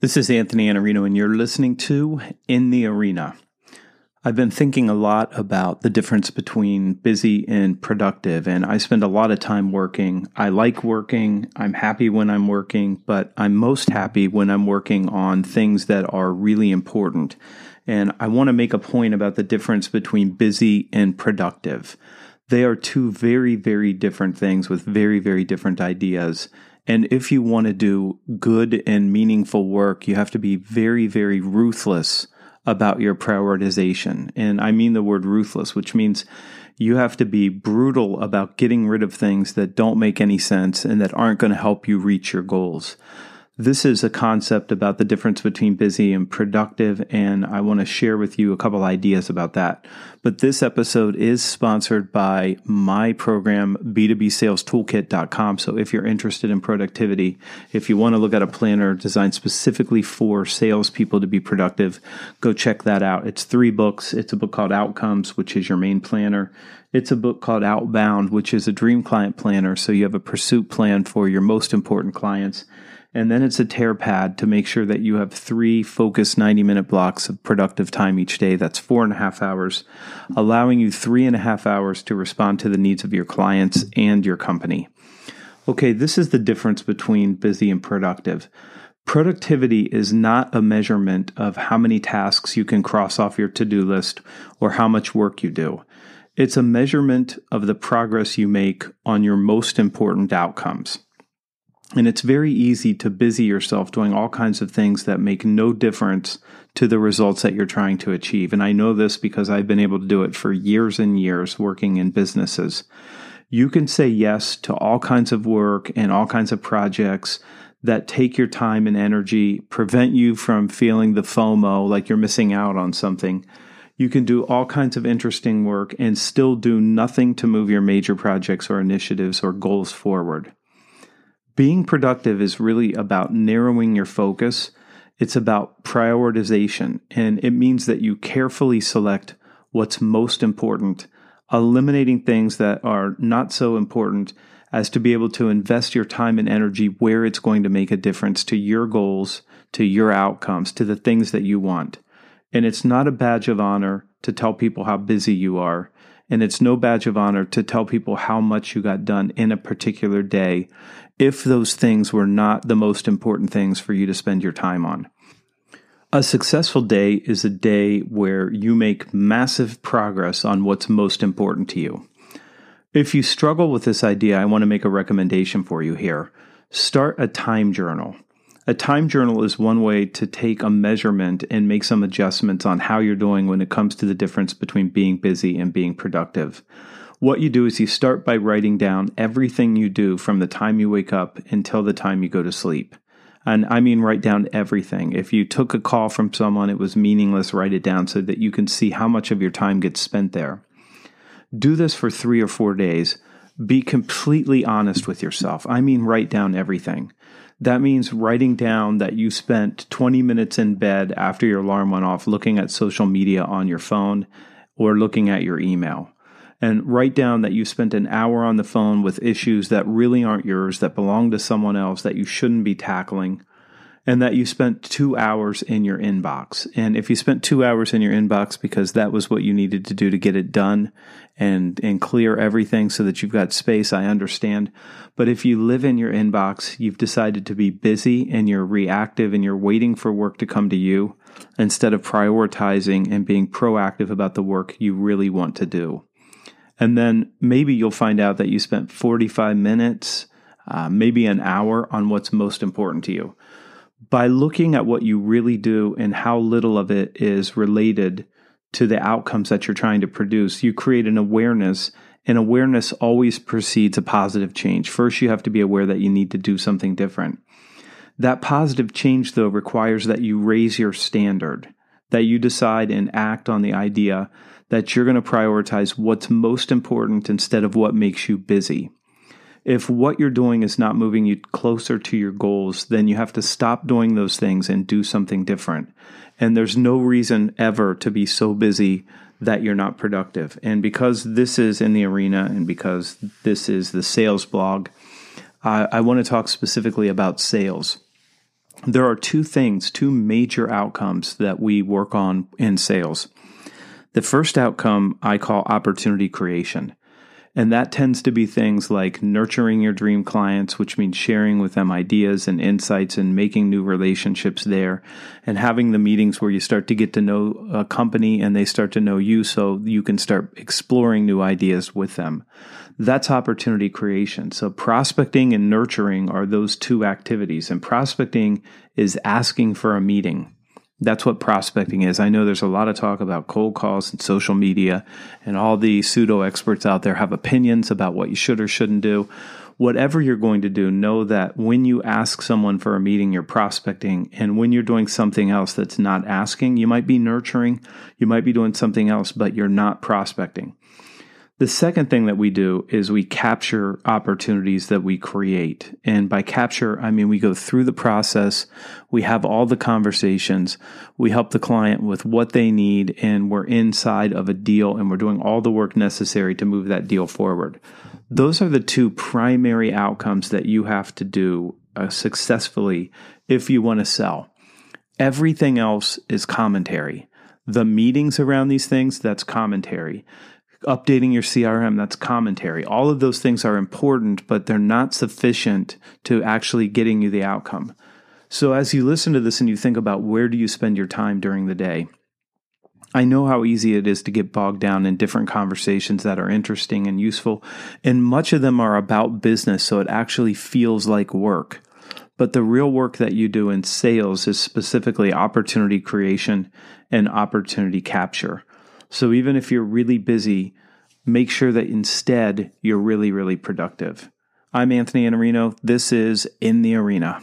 This is Anthony Iannarino, and you're listening to In the Arena. I've been thinking a lot about the difference between busy and productive, and I spend a lot of time working. I like working, I'm happy when I'm working, but I'm most happy when I'm working on things that are really important. And I want to make a point about the difference between busy and productive. They are two very, very different things with very, very different ideas. And if you want to do good and meaningful work, you have to be very, very ruthless about your prioritization. And I mean the word ruthless, which means you have to be brutal about getting rid of things that don't make any sense and that aren't going to help you reach your goals. This is a concept about the difference between busy and productive, and I want to share with you a couple ideas about that. But this episode is sponsored by my program, B2BSalesToolkit.com. So if you're interested in productivity, if you want to look at a planner designed specifically for salespeople to be productive, go check that out. It's three books. It's a book called Outcomes, which is your main planner. It's a book called Outbound, which is a dream client planner. So you have a pursuit plan for your most important clients. And then it's a tear pad to make sure that you have three focused 90 minute blocks of productive time each day. That's four and a half hours, allowing you three and a half hours to respond to the needs of your clients and your company. Okay, this is the difference between busy and productive. Productivity is not a measurement of how many tasks you can cross off your to do list or how much work you do. It's a measurement of the progress you make on your most important outcomes. And it's very easy to busy yourself doing all kinds of things that make no difference to the results that you're trying to achieve. And I know this because I've been able to do it for years and years working in businesses. You can say yes to all kinds of work and all kinds of projects that take your time and energy, prevent you from feeling the FOMO, like you're missing out on something. You can do all kinds of interesting work and still do nothing to move your major projects or initiatives or goals forward. Being productive is really about narrowing your focus. It's about prioritization, and it means that you carefully select what's most important, eliminating things that are not so important as to be able to invest your time and energy where it's going to make a difference to your goals, to your outcomes, to the things that you want. And it's not a badge of honor to tell people how busy you are. And it's no badge of honor to tell people how much you got done in a particular day if those things were not the most important things for you to spend your time on. A successful day is a day where you make massive progress on what's most important to you. If you struggle with this idea, I want to make a recommendation for you here. Start a time journal. A time journal is one way to take a measurement and make some adjustments on how you're doing when it comes to the difference between being busy and being productive. What you do is you start by writing down everything you do from the time you wake up until the time you go to sleep. And I mean, write down everything. If you took a call from someone, it was meaningless, write it down so that you can see how much of your time gets spent there. Do this for three or four days. Be completely honest with yourself. I mean, write down everything. That means writing down that you spent 20 minutes in bed after your alarm went off looking at social media on your phone or looking at your email. And write down that you spent an hour on the phone with issues that really aren't yours, that belong to someone else, that you shouldn't be tackling and that you spent two hours in your inbox. And if you spent two hours in your inbox because that was what you needed to do to get it done and, and clear everything so that you've got space, I understand. But if you live in your inbox, you've decided to be busy and you're reactive and you're waiting for work to come to you instead of prioritizing and being proactive about the work you really want to do. And then maybe you'll find out that you spent 45 minutes, uh, maybe an hour on what's most important to you by looking at what you really do and how little of it is related to the outcomes that you're trying to produce, you create an awareness. And awareness always precedes a positive change. First, you have to be aware that you need to do something different. That positive change, though, requires that you raise your standard, that you decide and act on the idea that you're going to prioritize what's most important instead of what makes you busy if what you're doing is not moving you closer to your goals, then you have to stop doing those things and do something different. And there's no reason ever to be so busy that you're not productive. And because this is in the arena and because this is the sales blog, I, I want to talk specifically about sales. there are two things, two major outcomes that we work on in sales. The first outcome I call opportunity creation. And that tends to be things like nurturing your dream clients, which means sharing with them ideas and insights and making new relationships there, and having the meetings where you start to get to know a company and they start to know you so you can start exploring new ideas with them. That's opportunity creation. So, prospecting and nurturing are those two activities. And prospecting is asking for a meeting. That's what prospecting is. I know there's a lot of talk about cold calls and social media, and all the pseudo experts out there have opinions about what you should or shouldn't do. Whatever you're going to do, know that when you ask someone for a meeting, you're prospecting. And when you're doing something else that's not asking, you might be nurturing, you might be doing something else, but you're not prospecting. The second thing that we do is we capture opportunities that we create. And by capture, I mean we go through the process, we have all the conversations, we help the client with what they need, and we're inside of a deal and we're doing all the work necessary to move that deal forward. Those are the two primary outcomes that you have to do uh, successfully if you want to sell. Everything else is commentary. The meetings around these things, that's commentary updating your CRM, that's commentary. All of those things are important, but they're not sufficient to actually getting you the outcome. So as you listen to this and you think about where do you spend your time during the day, I know how easy it is to get bogged down in different conversations that are interesting and useful, and much of them are about business, so it actually feels like work. But the real work that you do in sales is specifically opportunity creation and opportunity capture. So even if you're really busy, make sure that instead you're really, really productive. I'm Anthony Iannarino. This is In the Arena.